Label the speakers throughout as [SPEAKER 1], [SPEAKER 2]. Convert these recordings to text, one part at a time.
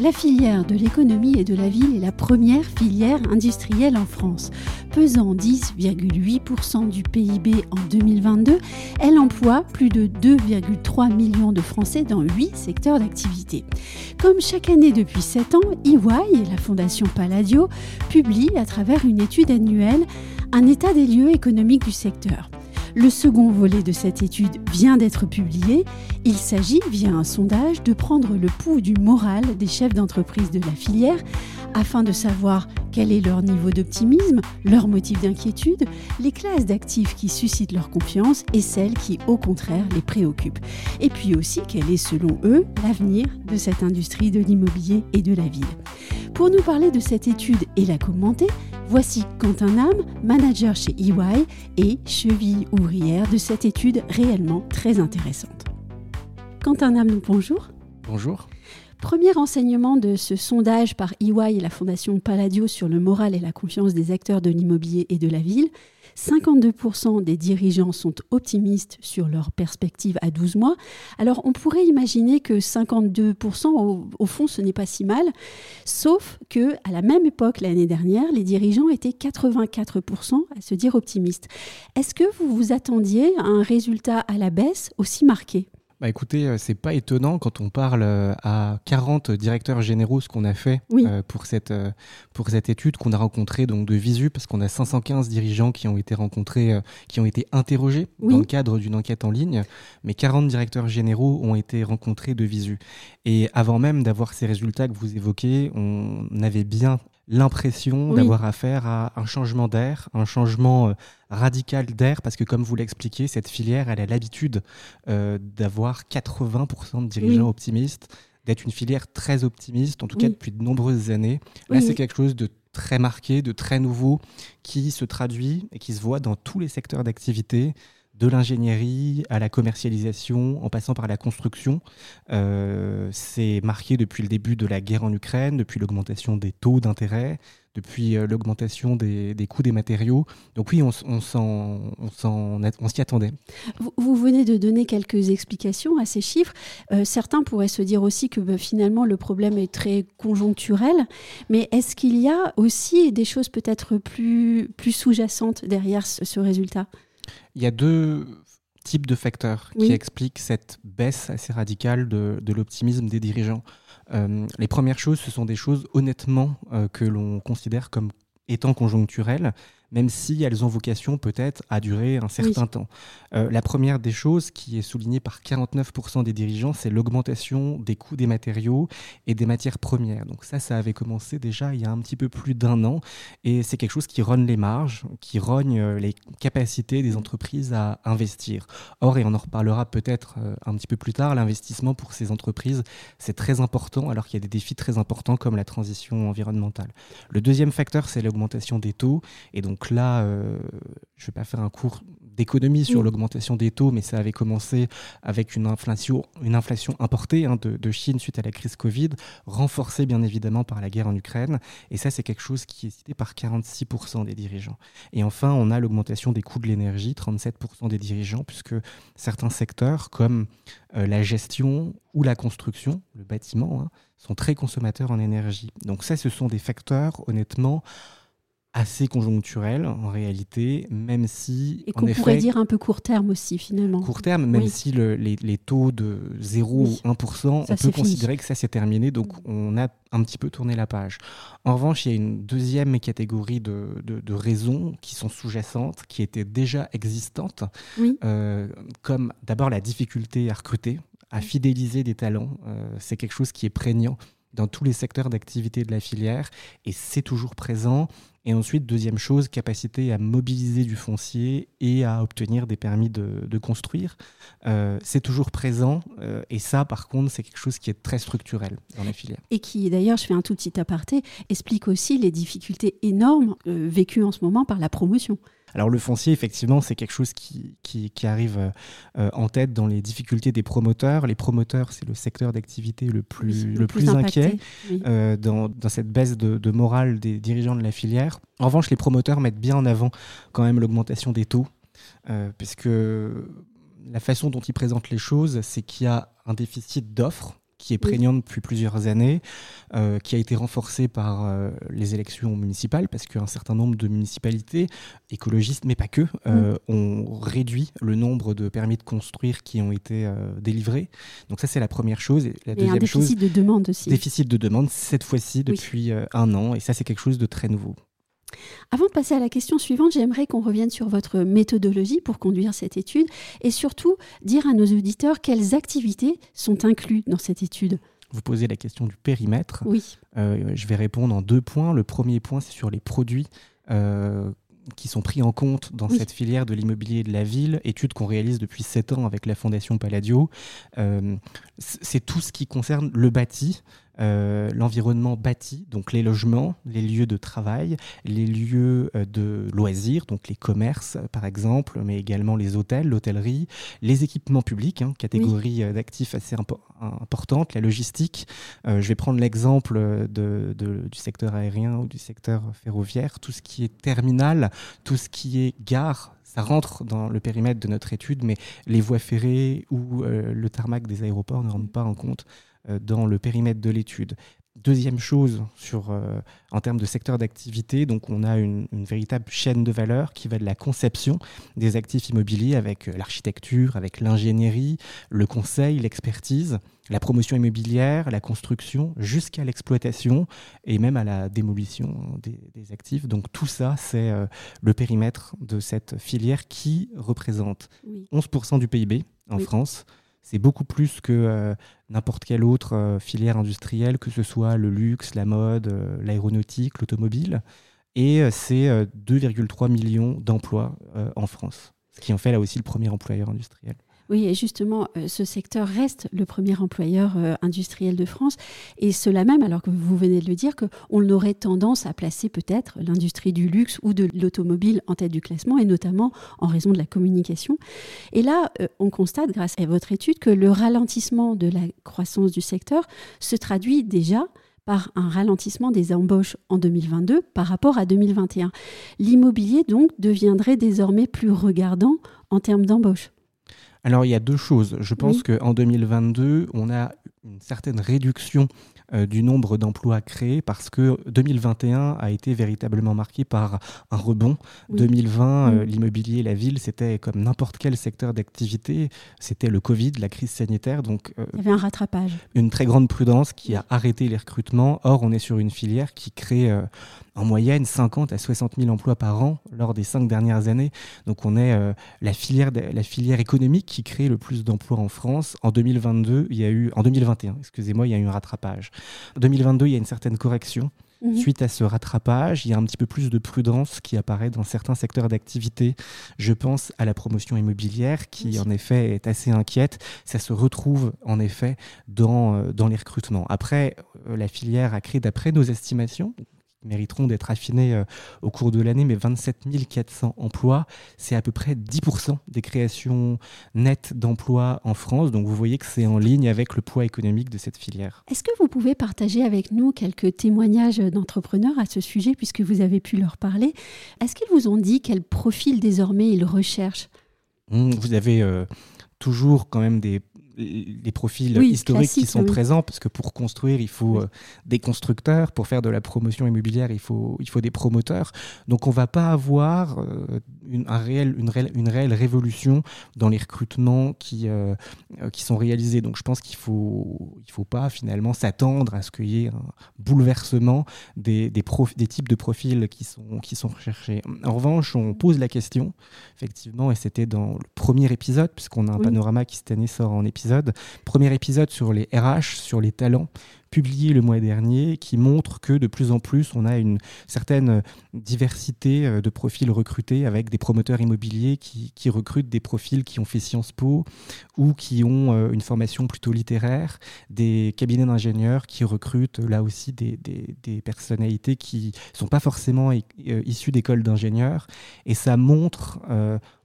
[SPEAKER 1] La filière de l'économie et de la ville est la première filière industrielle en France. Pesant 10,8% du PIB en 2022, elle emploie plus de 2,3 millions de Français dans 8 secteurs d'activité. Comme chaque année depuis 7 ans, EY et la Fondation Palladio publient à travers une étude annuelle un état des lieux économiques du secteur. Le second volet de cette étude vient d'être publié. Il s'agit, via un sondage, de prendre le pouls du moral des chefs d'entreprise de la filière afin de savoir quel est leur niveau d'optimisme, leurs motifs d'inquiétude, les classes d'actifs qui suscitent leur confiance et celles qui, au contraire, les préoccupent. Et puis aussi quel est, selon eux, l'avenir de cette industrie de l'immobilier et de la ville. Pour nous parler de cette étude et la commenter, voici Quentin Nam, manager chez EY et cheville ouvrière de cette étude réellement très intéressante. Quentin Nam, bonjour.
[SPEAKER 2] Bonjour.
[SPEAKER 1] Premier enseignement de ce sondage par EY et la Fondation Palladio sur le moral et la confiance des acteurs de l'immobilier et de la ville, 52% des dirigeants sont optimistes sur leur perspective à 12 mois. Alors on pourrait imaginer que 52% au, au fond ce n'est pas si mal, sauf que à la même époque l'année dernière, les dirigeants étaient 84% à se dire optimistes. Est-ce que vous vous attendiez à un résultat à la baisse aussi marqué?
[SPEAKER 2] Bah écoutez, euh, c'est pas étonnant quand on parle euh, à 40 directeurs généraux, ce qu'on a fait euh, pour, cette, pour cette étude qu'on a rencontrée donc de visu, parce qu'on a 515 dirigeants qui ont été rencontrés, qui ont été interrogés dans le cadre d'une enquête en ligne, mais 40 directeurs généraux ont été rencontrés de visu. Et avant même d'avoir ces résultats que vous évoquez, on avait bien l'impression d'avoir affaire à un changement d'air, un changement euh, radical d'air, parce que comme vous l'expliquez, cette filière, elle a l'habitude euh, d'avoir 80% de dirigeants optimistes, d'être une filière très optimiste, en tout cas depuis de nombreuses années. Là, c'est quelque chose de très marqué, de très nouveau, qui se traduit et qui se voit dans tous les secteurs d'activité de l'ingénierie à la commercialisation, en passant par la construction. Euh, c'est marqué depuis le début de la guerre en Ukraine, depuis l'augmentation des taux d'intérêt, depuis euh, l'augmentation des, coûts des matériaux. Donc oui, on, s'y attendait.
[SPEAKER 1] Vous, venez de donner quelques explications à ces chiffres. Euh, certains pourraient se dire aussi que bah, finalement le problème est très conjoncturel, mais est-ce qu'il y a aussi des choses peut-être plus, plus sous-jacentes derrière ce résultat?
[SPEAKER 2] Il y a deux types de facteurs qui expliquent cette baisse assez radicale de, l'optimisme des dirigeants. Euh, les premières choses, ce sont des choses honnêtement euh, que l'on considère comme étant conjoncturelles même si elles ont vocation peut-être à durer un certain temps. Euh, la première des choses qui est soulignée par 49% des dirigeants, c'est l'augmentation des coûts des matériaux et des matières premières. Donc ça, ça avait commencé déjà il y a un petit peu plus d'un an et c'est quelque chose qui rogne les marges, qui rogne euh, les capacités des entreprises à investir. Or, et on en reparlera peut-être euh, un petit peu plus tard, l'investissement pour ces entreprises, c'est très important alors qu'il y a des défis très importants comme la transition environnementale. Le deuxième facteur, c'est l'augmentation des taux et donc donc là, euh, je ne vais pas faire un cours d'économie sur l'augmentation des taux, mais ça avait commencé avec une inflation, une inflation importée hein, de, Chine suite à la crise Covid, renforcée bien évidemment par la guerre en Ukraine. Et ça, c'est quelque chose qui est cité par 46% des dirigeants. Et enfin, on a l'augmentation des coûts de l'énergie, 37% des dirigeants, puisque certains secteurs comme euh, la gestion ou la construction, le bâtiment, hein, sont très consommateurs en énergie. Donc ça, ce sont des facteurs, honnêtement, assez conjoncturel en réalité, même si...
[SPEAKER 1] Et qu'on pourrait dire un peu court terme aussi finalement.
[SPEAKER 2] Court terme, même si le, les, les, taux de 0 ou 1%, on peut considérer que ça s'est terminé, donc on a un petit peu tourné la page. En revanche, il y a une deuxième catégorie de, de, raisons qui sont sous-jacentes, qui étaient déjà existantes, euh, comme d'abord la difficulté à recruter, à fidéliser des talents. Euh, c'est quelque chose qui est prégnant dans tous les secteurs d'activité de la filière et c'est toujours présent. Et ensuite, deuxième chose, capacité à mobiliser du foncier et à obtenir des permis de, construire. Euh, c'est toujours présent. Euh, et ça, par contre, c'est quelque chose qui est très structurel dans la filière.
[SPEAKER 1] Et qui, d'ailleurs, je fais un tout petit aparté, explique aussi les difficultés énormes euh, vécues en ce moment par la promotion.
[SPEAKER 2] Alors le foncier, effectivement, c'est quelque chose qui, qui, arrive en tête dans les difficultés des promoteurs. Les promoteurs, c'est le secteur d'activité le plus, le, plus, inquiet dans, dans, cette baisse de, de morale des dirigeants de la filière. En revanche, les promoteurs mettent bien en avant quand même l'augmentation des taux, puisque la façon dont ils présentent les choses, c'est qu'il y a un déficit d'offres qui est prégnant depuis plusieurs années, euh, qui a été renforcé par euh, les élections municipales, parce qu'un certain nombre de municipalités écologistes, mais pas que, euh, mm. ont réduit le nombre de permis de construire qui ont été délivrés. Donc ça, c'est la première chose. Et la deuxième
[SPEAKER 1] un déficit de demande aussi.
[SPEAKER 2] Déficit de demande, cette fois-ci, depuis un an. Et ça, c'est quelque chose de très nouveau.
[SPEAKER 1] Avant de passer à la question suivante, j'aimerais qu'on revienne sur votre méthodologie pour conduire cette étude et surtout dire à nos auditeurs quelles activités sont incluses dans cette étude.
[SPEAKER 2] Vous posez la question du périmètre.
[SPEAKER 1] Oui.
[SPEAKER 2] Euh, je vais répondre en deux points. Le premier point, c'est sur les produits euh, qui sont pris en compte dans cette filière de l'immobilier de la ville, étude qu'on réalise depuis sept ans avec la Fondation Palladio. Euh, c'est tout ce qui concerne le bâti, euh, l'environnement bâti, donc les logements, les lieux de travail, les lieux euh, de loisirs, donc les commerces par exemple, mais également les hôtels, l'hôtellerie, les équipements publics, hein, catégorie euh, d'actifs assez importante, la logistique. je vais prendre l'exemple de, du secteur aérien ou du secteur ferroviaire, tout ce qui est terminal, tout ce qui est gare, ça rentre dans le périmètre de notre étude, mais les voies ferrées ou le tarmac des aéroports ne rentrent pas en compte dans le périmètre de l'étude. Deuxième chose, sur, euh, en termes de secteur d'activité, donc on a une, véritable chaîne de valeur qui va de la conception des actifs immobiliers avec euh, l'architecture, avec l'ingénierie, le conseil, l'expertise, la promotion immobilière, la construction, jusqu'à l'exploitation et même à la démolition des, actifs. Donc tout ça, c'est le périmètre de cette filière qui représente 11% du PIB en France. C'est beaucoup plus que euh, n'importe quelle autre euh, filière industrielle, que ce soit le luxe, la mode, euh, l'aéronautique, l'automobile. Et c'est 2,3 millions d'emplois en France, ce qui en fait là aussi le premier employeur industriel.
[SPEAKER 1] Oui, et justement, euh, ce secteur reste le premier employeur euh, industriel de France. Et cela même, alors que vous venez de le dire, qu'on aurait tendance à placer peut-être l'industrie du luxe ou de l'automobile en tête du classement, et notamment en raison de la communication. Et là, euh, on constate, grâce à votre étude, que le ralentissement de la croissance du secteur se traduit déjà par un ralentissement des embauches en 2022 par rapport à 2021. L'immobilier, donc, deviendrait désormais plus regardant en termes d'embauche.
[SPEAKER 2] Alors il y a deux choses. Je pense qu'en 2022, on a une certaine réduction euh, du nombre d'emplois créés parce que 2021 a été véritablement marqué par un rebond. 2020, euh, l'immobilier, la ville, c'était comme n'importe quel secteur d'activité. C'était le Covid, la crise sanitaire. Donc,
[SPEAKER 1] euh, Il y avait un rattrapage.
[SPEAKER 2] Une très grande prudence qui a arrêté les recrutements. Or, on est sur une filière qui crée en moyenne 50 à 60 000 emplois par an lors des cinq dernières années. Donc on est la, filière la filière économique qui crée le plus d'emplois en France. En 2022, il y a eu, en 2021, excusez-moi, il y a eu un rattrapage. En 2022, il y a une certaine correction. Mhm. Suite à ce rattrapage, il y a un petit peu plus de prudence qui apparaît dans certains secteurs d'activité. Je pense à la promotion immobilière qui, en effet, est assez inquiète. Ça se retrouve, en effet, dans, euh, dans les recrutements. Après, euh, la filière a créé, d'après nos estimations, mériteront d'être affinés euh, au cours de l'année, mais 27 400 emplois, c'est à peu près 10% des créations nettes d'emplois en France. Donc vous voyez que c'est en ligne avec le poids économique de cette filière.
[SPEAKER 1] Est-ce que vous pouvez partager avec nous quelques témoignages d'entrepreneurs à ce sujet, puisque vous avez pu leur parler? Est-ce qu'ils vous ont dit quel profil désormais ils recherchent?
[SPEAKER 2] Mmh, Vous avez euh, toujours quand même des les profils historiques qui sont présents, parce que pour construire, il faut euh, des constructeurs, pour faire de la promotion immobilière, il faut, il faut des promoteurs. Donc on ne va pas avoir euh, une, un réel, une, réelle, une réelle révolution dans les recrutements qui, euh, qui sont réalisés. Donc je pense qu'il ne faut, il faut pas finalement s'attendre à ce qu'il y ait un bouleversement des, des, des types de profils qui sont, qui sont recherchés. En revanche, on pose la question, effectivement, et c'était dans le premier épisode, puisqu'on a un panorama qui cette année sort en épisode Premier épisode sur les RH, sur les talents publié le mois dernier qui montre que de plus en plus, on a une certaine diversité de profils recrutés avec des promoteurs immobiliers qui, recrutent des profils qui ont fait Sciences Po ou qui ont une formation plutôt littéraire, des cabinets d'ingénieurs qui recrutent là aussi des, personnalités qui ne sont pas forcément issues d'écoles d'ingénieurs. Et ça montre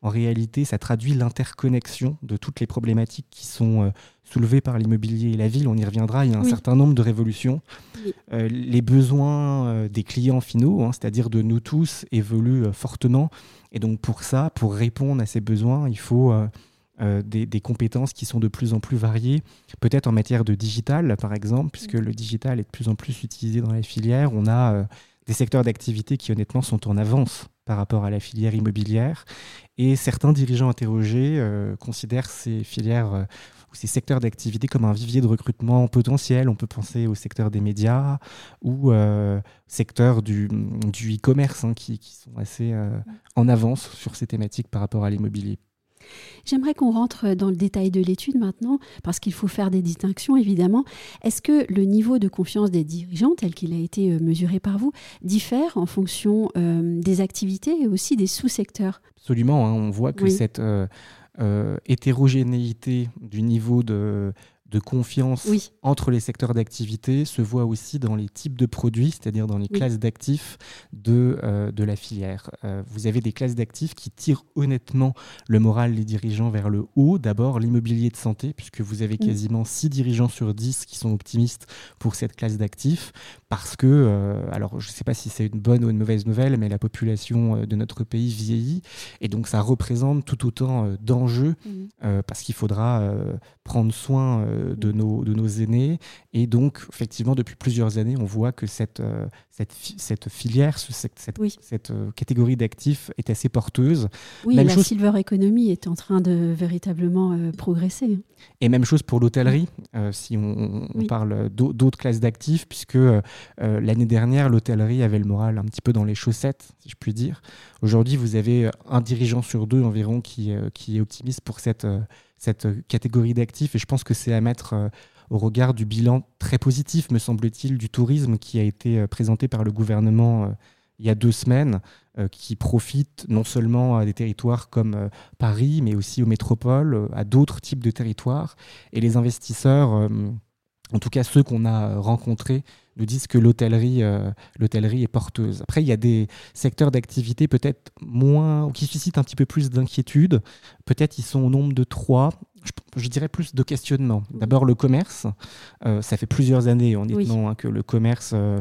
[SPEAKER 2] en réalité, ça traduit l'interconnexion de toutes les problématiques qui sont euh, soulevées par l'immobilier et la ville. On y reviendra, il y a un certain nombre de révolutions. Euh, les besoins euh, des clients finaux, hein, c'est-à-dire de nous tous, évoluent fortement. Et donc pour ça, pour répondre à ces besoins, il faut... des, des, compétences qui sont de plus en plus variées, peut-être en matière de digital, par exemple, puisque le digital est de plus en plus utilisé dans la filière. On a des secteurs d'activité qui honnêtement sont en avance par rapport à la filière immobilière. Et certains dirigeants interrogés euh, considèrent ces filières euh, ces secteurs d'activité comme un vivier de recrutement potentiel. On peut penser au secteur des médias ou euh, secteur du, du e-commerce hein, qui, qui, sont assez en avance sur ces thématiques par rapport à l'immobilier.
[SPEAKER 1] J'aimerais qu'on rentre dans le détail de l'étude maintenant, parce qu'il faut faire des distinctions, évidemment. Est-ce que le niveau de confiance des dirigeants, tel qu'il a été euh, mesuré par vous, diffère en fonction euh, des activités et aussi des sous-secteurs?
[SPEAKER 2] Absolument. Hein. on voit que cette euh, hétérogénéité du niveau de de confiance entre les secteurs d'activité se voit aussi dans les types de produits, c'est-à-dire dans les classes d'actifs de, euh, de la filière. Euh, vous avez des classes d'actifs qui tirent honnêtement le moral des dirigeants vers le haut. D'abord, l'immobilier de santé, puisque vous avez quasiment 6 dirigeants sur 10 qui sont optimistes pour cette classe d'actifs, parce que, euh, alors je ne sais pas si c'est une bonne ou une mauvaise nouvelle, mais la population de notre pays vieillit, et donc ça représente tout autant d'enjeux, parce qu'il faudra prendre soin de nos, de nos aînés. Et donc, effectivement, depuis plusieurs années, on voit que cette, euh, cette, cette filière, cette, cette, cette euh, catégorie d'actifs est assez porteuse.
[SPEAKER 1] Oui, la silver economy est en train de véritablement euh, progresser.
[SPEAKER 2] Et même chose pour l'hôtellerie, si on, parle d'autres classes d'actifs, puisque l'année dernière, l'hôtellerie avait le moral un petit peu dans les chaussettes, si je puis dire. Aujourd'hui, vous avez un dirigeant sur deux environ qui, qui est optimiste pour cette cette catégorie d'actifs. Et je pense que c'est à mettre euh, au regard du bilan très positif, me semble-t-il, du tourisme qui a été euh, présenté par le gouvernement euh, il y a deux semaines, qui profite non seulement à des territoires comme Paris, mais aussi aux métropoles, à d'autres types de territoires. Et les investisseurs, en tout cas ceux qu'on a rencontrés, nous disent que l'hôtellerie l'hôtellerie est porteuse. Après, il y a des secteurs d'activité peut-être moins, qui suscitent un petit peu plus d'inquiétude. Peut-être ils sont au nombre de trois. Je, dirais plus de questionnement. D'abord, le commerce. Euh, ça fait plusieurs années, honnêtement, hein, que le commerce euh,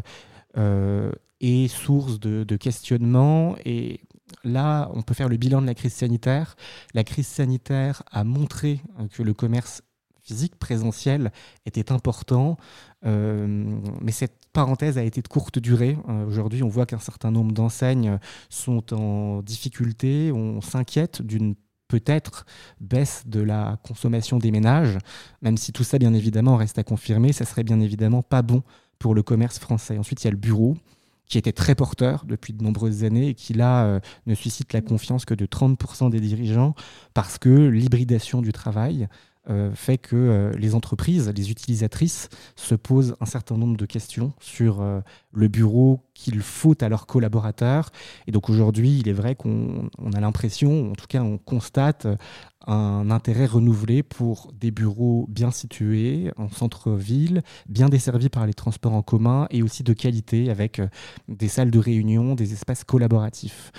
[SPEAKER 2] euh, est source de, de questionnement. Et là, on peut faire le bilan de la crise sanitaire. La crise sanitaire a montré que le commerce physique, présentiel, était important. mais cette parenthèse a été de courte durée. Euh, aujourd'hui, on voit qu'un certain nombre d'enseignes sont en difficulté. On s'inquiète d'une peut-être baisse de la consommation des ménages, même si tout ça, bien évidemment, reste à confirmer. Ça serait bien évidemment pas bon pour le commerce français. Ensuite, il y a le bureau qui était très porteur depuis de nombreuses années et qui là euh, ne suscite la confiance que de 30% des dirigeants parce que l'hybridation du travail euh, fait que euh, les entreprises, les utilisatrices se posent un certain nombre de questions sur euh, le bureau qu'il faut à leurs collaborateurs. Et donc aujourd'hui, il est vrai qu'on a l'impression, en tout cas on constate un intérêt renouvelé pour des bureaux bien situés en centre-ville, bien desservis par les transports en commun et aussi de qualité avec des salles de réunion, des espaces collaboratifs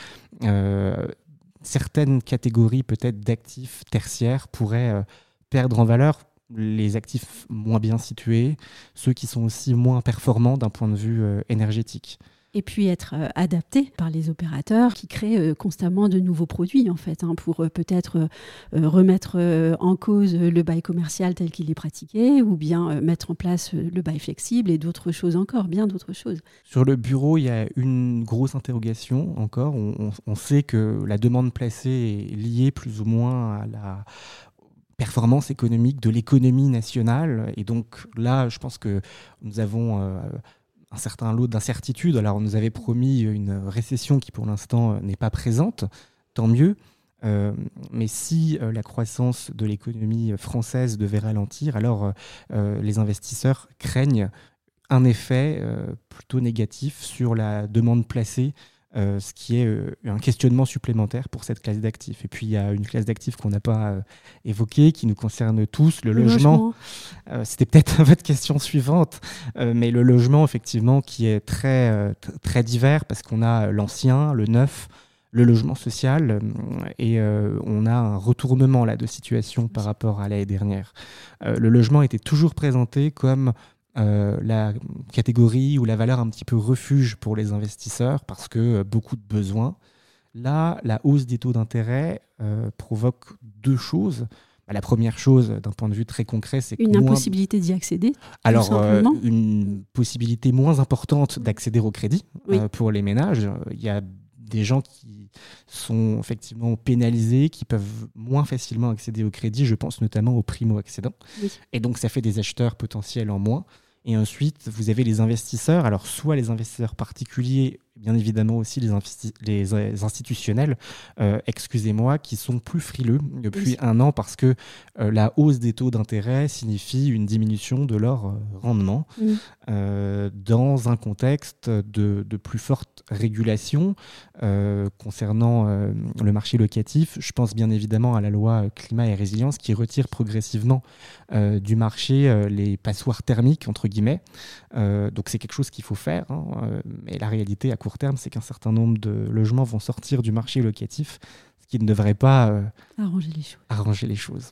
[SPEAKER 2] certaines catégories peut-être d'actifs tertiaires pourraient perdre en valeur les actifs moins bien situés, ceux qui sont aussi moins performants d'un point de vue euh, énergétique
[SPEAKER 1] et puis être euh, adapté par les opérateurs qui créent euh, constamment de nouveaux produits en fait hein, pour peut-être remettre en cause le bail commercial tel qu'il est pratiqué ou bien mettre en place le bail flexible et d'autres choses encore, bien d'autres choses.
[SPEAKER 2] Sur le bureau, il y a une grosse interrogation encore. on sait que la demande placée est liée plus ou moins à la performance économique de l'économie nationale. Et donc là, je pense que nous avons euh, un certain lot d'incertitudes. Alors on nous avait promis une récession qui pour l'instant euh, n'est pas présente, tant mieux. Euh, mais si la croissance de l'économie française devait ralentir, alors les investisseurs craignent un effet plutôt négatif sur la demande placée euh, ce qui est euh, un questionnement supplémentaire pour cette classe d'actifs. Et puis il y a une classe d'actifs qu'on n'a pas euh, évoquée, qui nous concerne tous, le, logement. C'était peut-être votre question suivante, mais le logement, effectivement, qui est très, très divers parce qu'on a l'ancien, le neuf, le logement social et on a un retournement là de situation par rapport à l'année dernière. le logement était toujours présenté comme euh, la catégorie ou la valeur un petit peu refuge pour les investisseurs parce que euh, beaucoup de besoins. Là, la hausse des taux d'intérêt euh, provoque deux choses. Bah, la première chose, d'un point de vue très concret, c'est
[SPEAKER 1] une impossibilité d'y accéder.
[SPEAKER 2] Alors, une possibilité moins importante d'accéder au crédit pour les ménages. Il y a des gens qui sont effectivement pénalisés, qui peuvent moins facilement accéder au crédit. Je pense notamment aux primo-accédants. Et donc, ça fait des acheteurs potentiels en moins. Et ensuite, vous avez les investisseurs. Alors, soit les investisseurs particuliers bien évidemment aussi les, les euh, institutionnels, euh, excusez-moi, qui sont plus frileux depuis un an parce que euh, la hausse des taux d'intérêt signifie une diminution de leur rendement dans un contexte de, de plus forte régulation concernant le marché locatif. Je pense bien évidemment à la loi climat et résilience qui retire progressivement du marché les passoires thermiques, entre guillemets. donc c'est quelque chose qu'il faut faire, hein, mais la réalité à terme, c'est qu'un certain nombre de logements vont sortir du marché locatif, ce qui ne devrait pas euh,
[SPEAKER 1] arranger les choses.
[SPEAKER 2] Arranger les choses.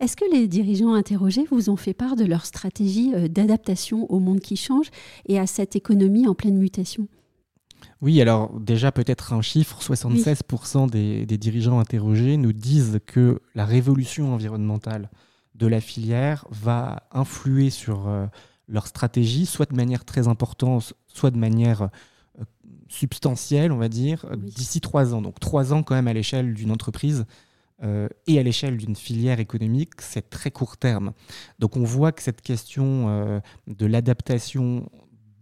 [SPEAKER 1] Est-ce que les dirigeants interrogés vous ont fait part de leur stratégie euh, d'adaptation au monde qui change et à cette économie en pleine mutation?
[SPEAKER 2] Oui, alors déjà peut-être un chiffre, 76% des, dirigeants interrogés nous disent que la révolution environnementale de la filière va influer sur euh, leur stratégie, soit de manière très importante, soit de manière substantielle, on va dire, d'ici trois ans. Donc trois ans quand même à l'échelle d'une entreprise euh, et à l'échelle d'une filière économique, c'est très court terme. Donc on voit que cette question euh, de l'adaptation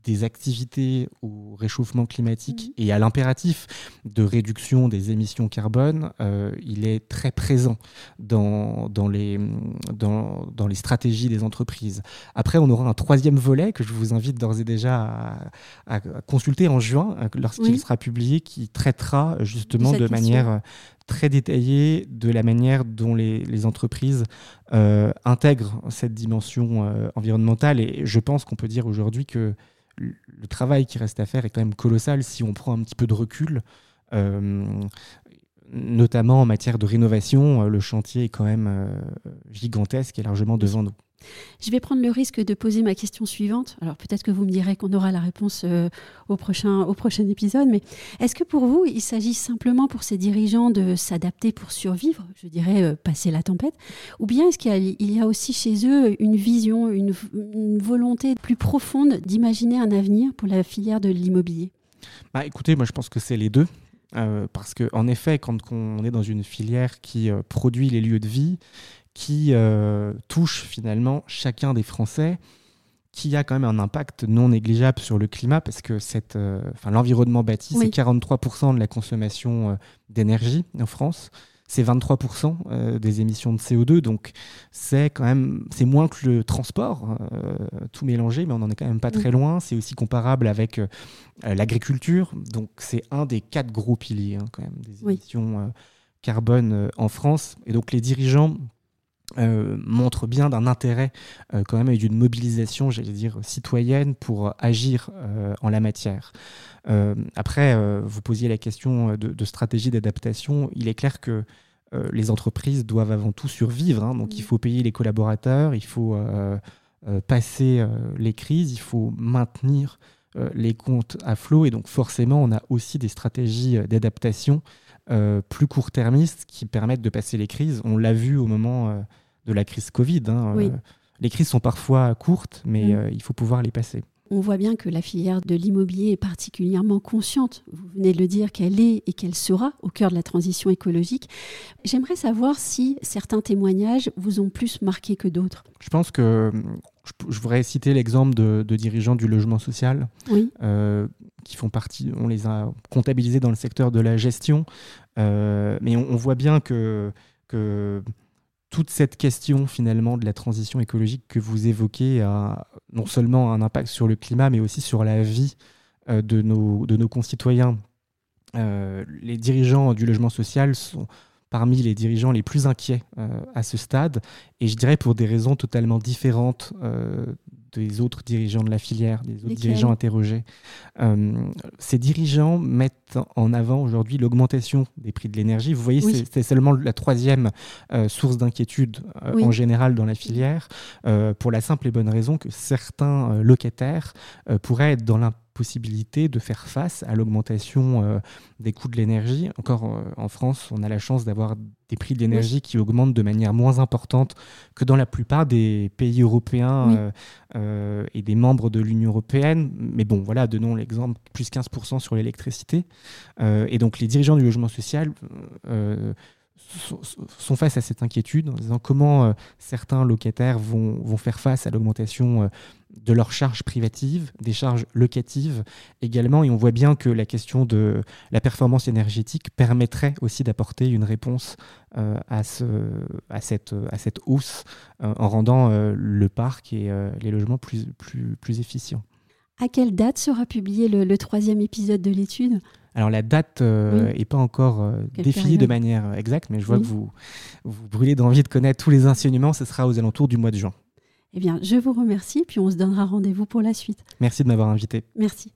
[SPEAKER 2] des activités au réchauffement climatique mhm. et à l'impératif de réduction des émissions carbone, euh, il est très présent dans, dans, les, dans, dans, les stratégies des entreprises. Après, on aura un troisième volet que je vous invite d'ores et déjà à, consulter en juin, euh, lorsqu'il sera publié, qui traitera justement de, manière euh, très détaillée de la manière dont les, les entreprises intègrent cette dimension environnementale. Et je pense qu'on peut dire aujourd'hui que le travail qui reste à faire est quand même colossal si on prend un petit peu de recul. Euh, notamment en matière de rénovation, euh, le chantier est quand même euh, gigantesque et largement devant nous.
[SPEAKER 1] Je vais prendre le risque de poser ma question suivante. Alors peut-être que vous me direz qu'on aura la réponse euh, au, prochain, au prochain épisode, mais est-ce que pour vous, il s'agit simplement pour ces dirigeants de s'adapter pour survivre, je dirais euh, passer la tempête, ou bien est-ce qu'il y, a aussi chez eux une vision, une, volonté plus profonde d'imaginer un avenir pour la filière de l'immobilier?
[SPEAKER 2] Bah, Écoutez, moi je pense que c'est les deux. Euh, parce qu'en effet, quand on est dans une filière qui produit les lieux de vie, qui euh, touche finalement chacun des Français, qui a quand même un impact non négligeable sur le climat, parce que cette, euh, l'environnement bâti, c'est 43% de la consommation euh, d'énergie en France, c'est 23% des émissions de CO2, donc c'est quand même c'est moins que le transport, tout mélangé, mais on n'en est quand même pas très loin. C'est aussi comparable avec l'agriculture, donc c'est un des quatre gros piliers hein, quand même des émissions carbone en France. Et donc les dirigeants euh, montre bien d'un intérêt euh, quand même et d'une mobilisation, j'allais dire, citoyenne pour agir euh, en la matière. après, vous posiez la question de, stratégie d'adaptation. Il est clair que les entreprises doivent avant tout survivre, hein. donc il faut payer les collaborateurs, il faut passer les crises, il faut maintenir les comptes à flot, et donc forcément, on a aussi des stratégies d'adaptation euh, plus court-termistes qui permettent de passer les crises. On l'a vu au moment euh, de la crise Covid. Hein, euh, les crises sont parfois courtes, mais mm. il faut pouvoir les passer.
[SPEAKER 1] On voit bien que la filière de l'immobilier est particulièrement consciente, vous venez de le dire, qu'elle est et qu'elle sera au cœur de la transition écologique. J'aimerais savoir si certains témoignages vous ont plus marqué que d'autres.
[SPEAKER 2] Je pense que je, voudrais citer l'exemple de, dirigeants du logement social qui font partie, on les a comptabilisés dans le secteur de la gestion, euh, mais on, voit bien que, que toute cette question finalement de la transition écologique que vous évoquez a non seulement un impact sur le climat, mais aussi sur la vie de, nos, de nos concitoyens. les dirigeants du logement social sont parmi les dirigeants les plus inquiets à ce stade, et je dirais pour des raisons totalement différentes des autres dirigeants de la filière, des autres dirigeants interrogés. Euh, ces dirigeants mettent en avant aujourd'hui l'augmentation des prix de l'énergie. Vous voyez, c'est seulement la troisième euh, source d'inquiétude euh, en général dans la filière, pour la simple et bonne raison que certains locataires pourraient être dans l'impression possibilité de faire face à l'augmentation euh, des coûts de l'énergie. Encore euh, en France, on a la chance d'avoir des prix de l'énergie qui augmentent de manière moins importante que dans la plupart des pays européens euh, et des membres de l'Union européenne. Mais bon, voilà, donnons l'exemple, plus 15% sur l'électricité. et donc les dirigeants du logement social sont face à cette inquiétude en disant comment euh, certains locataires vont, vont, faire face à l'augmentation euh, de leurs charges privatives, des charges locatives également. Et on voit bien que la question de la performance énergétique permettrait aussi d'apporter une réponse euh, à, ce, à, cette, à cette hausse en rendant le parc et les logements plus, plus, plus efficients.
[SPEAKER 1] À quelle date sera publié le troisième épisode de l'étude?
[SPEAKER 2] Alors la date n'est euh, pas encore euh, définie de manière exacte, mais je vois que vous, vous brûlez d'envie de connaître tous les enseignements. Ce sera aux alentours du mois de juin.
[SPEAKER 1] Eh bien, je vous remercie, puis on se donnera rendez-vous pour la suite.
[SPEAKER 2] Merci de m'avoir invité.
[SPEAKER 1] Merci.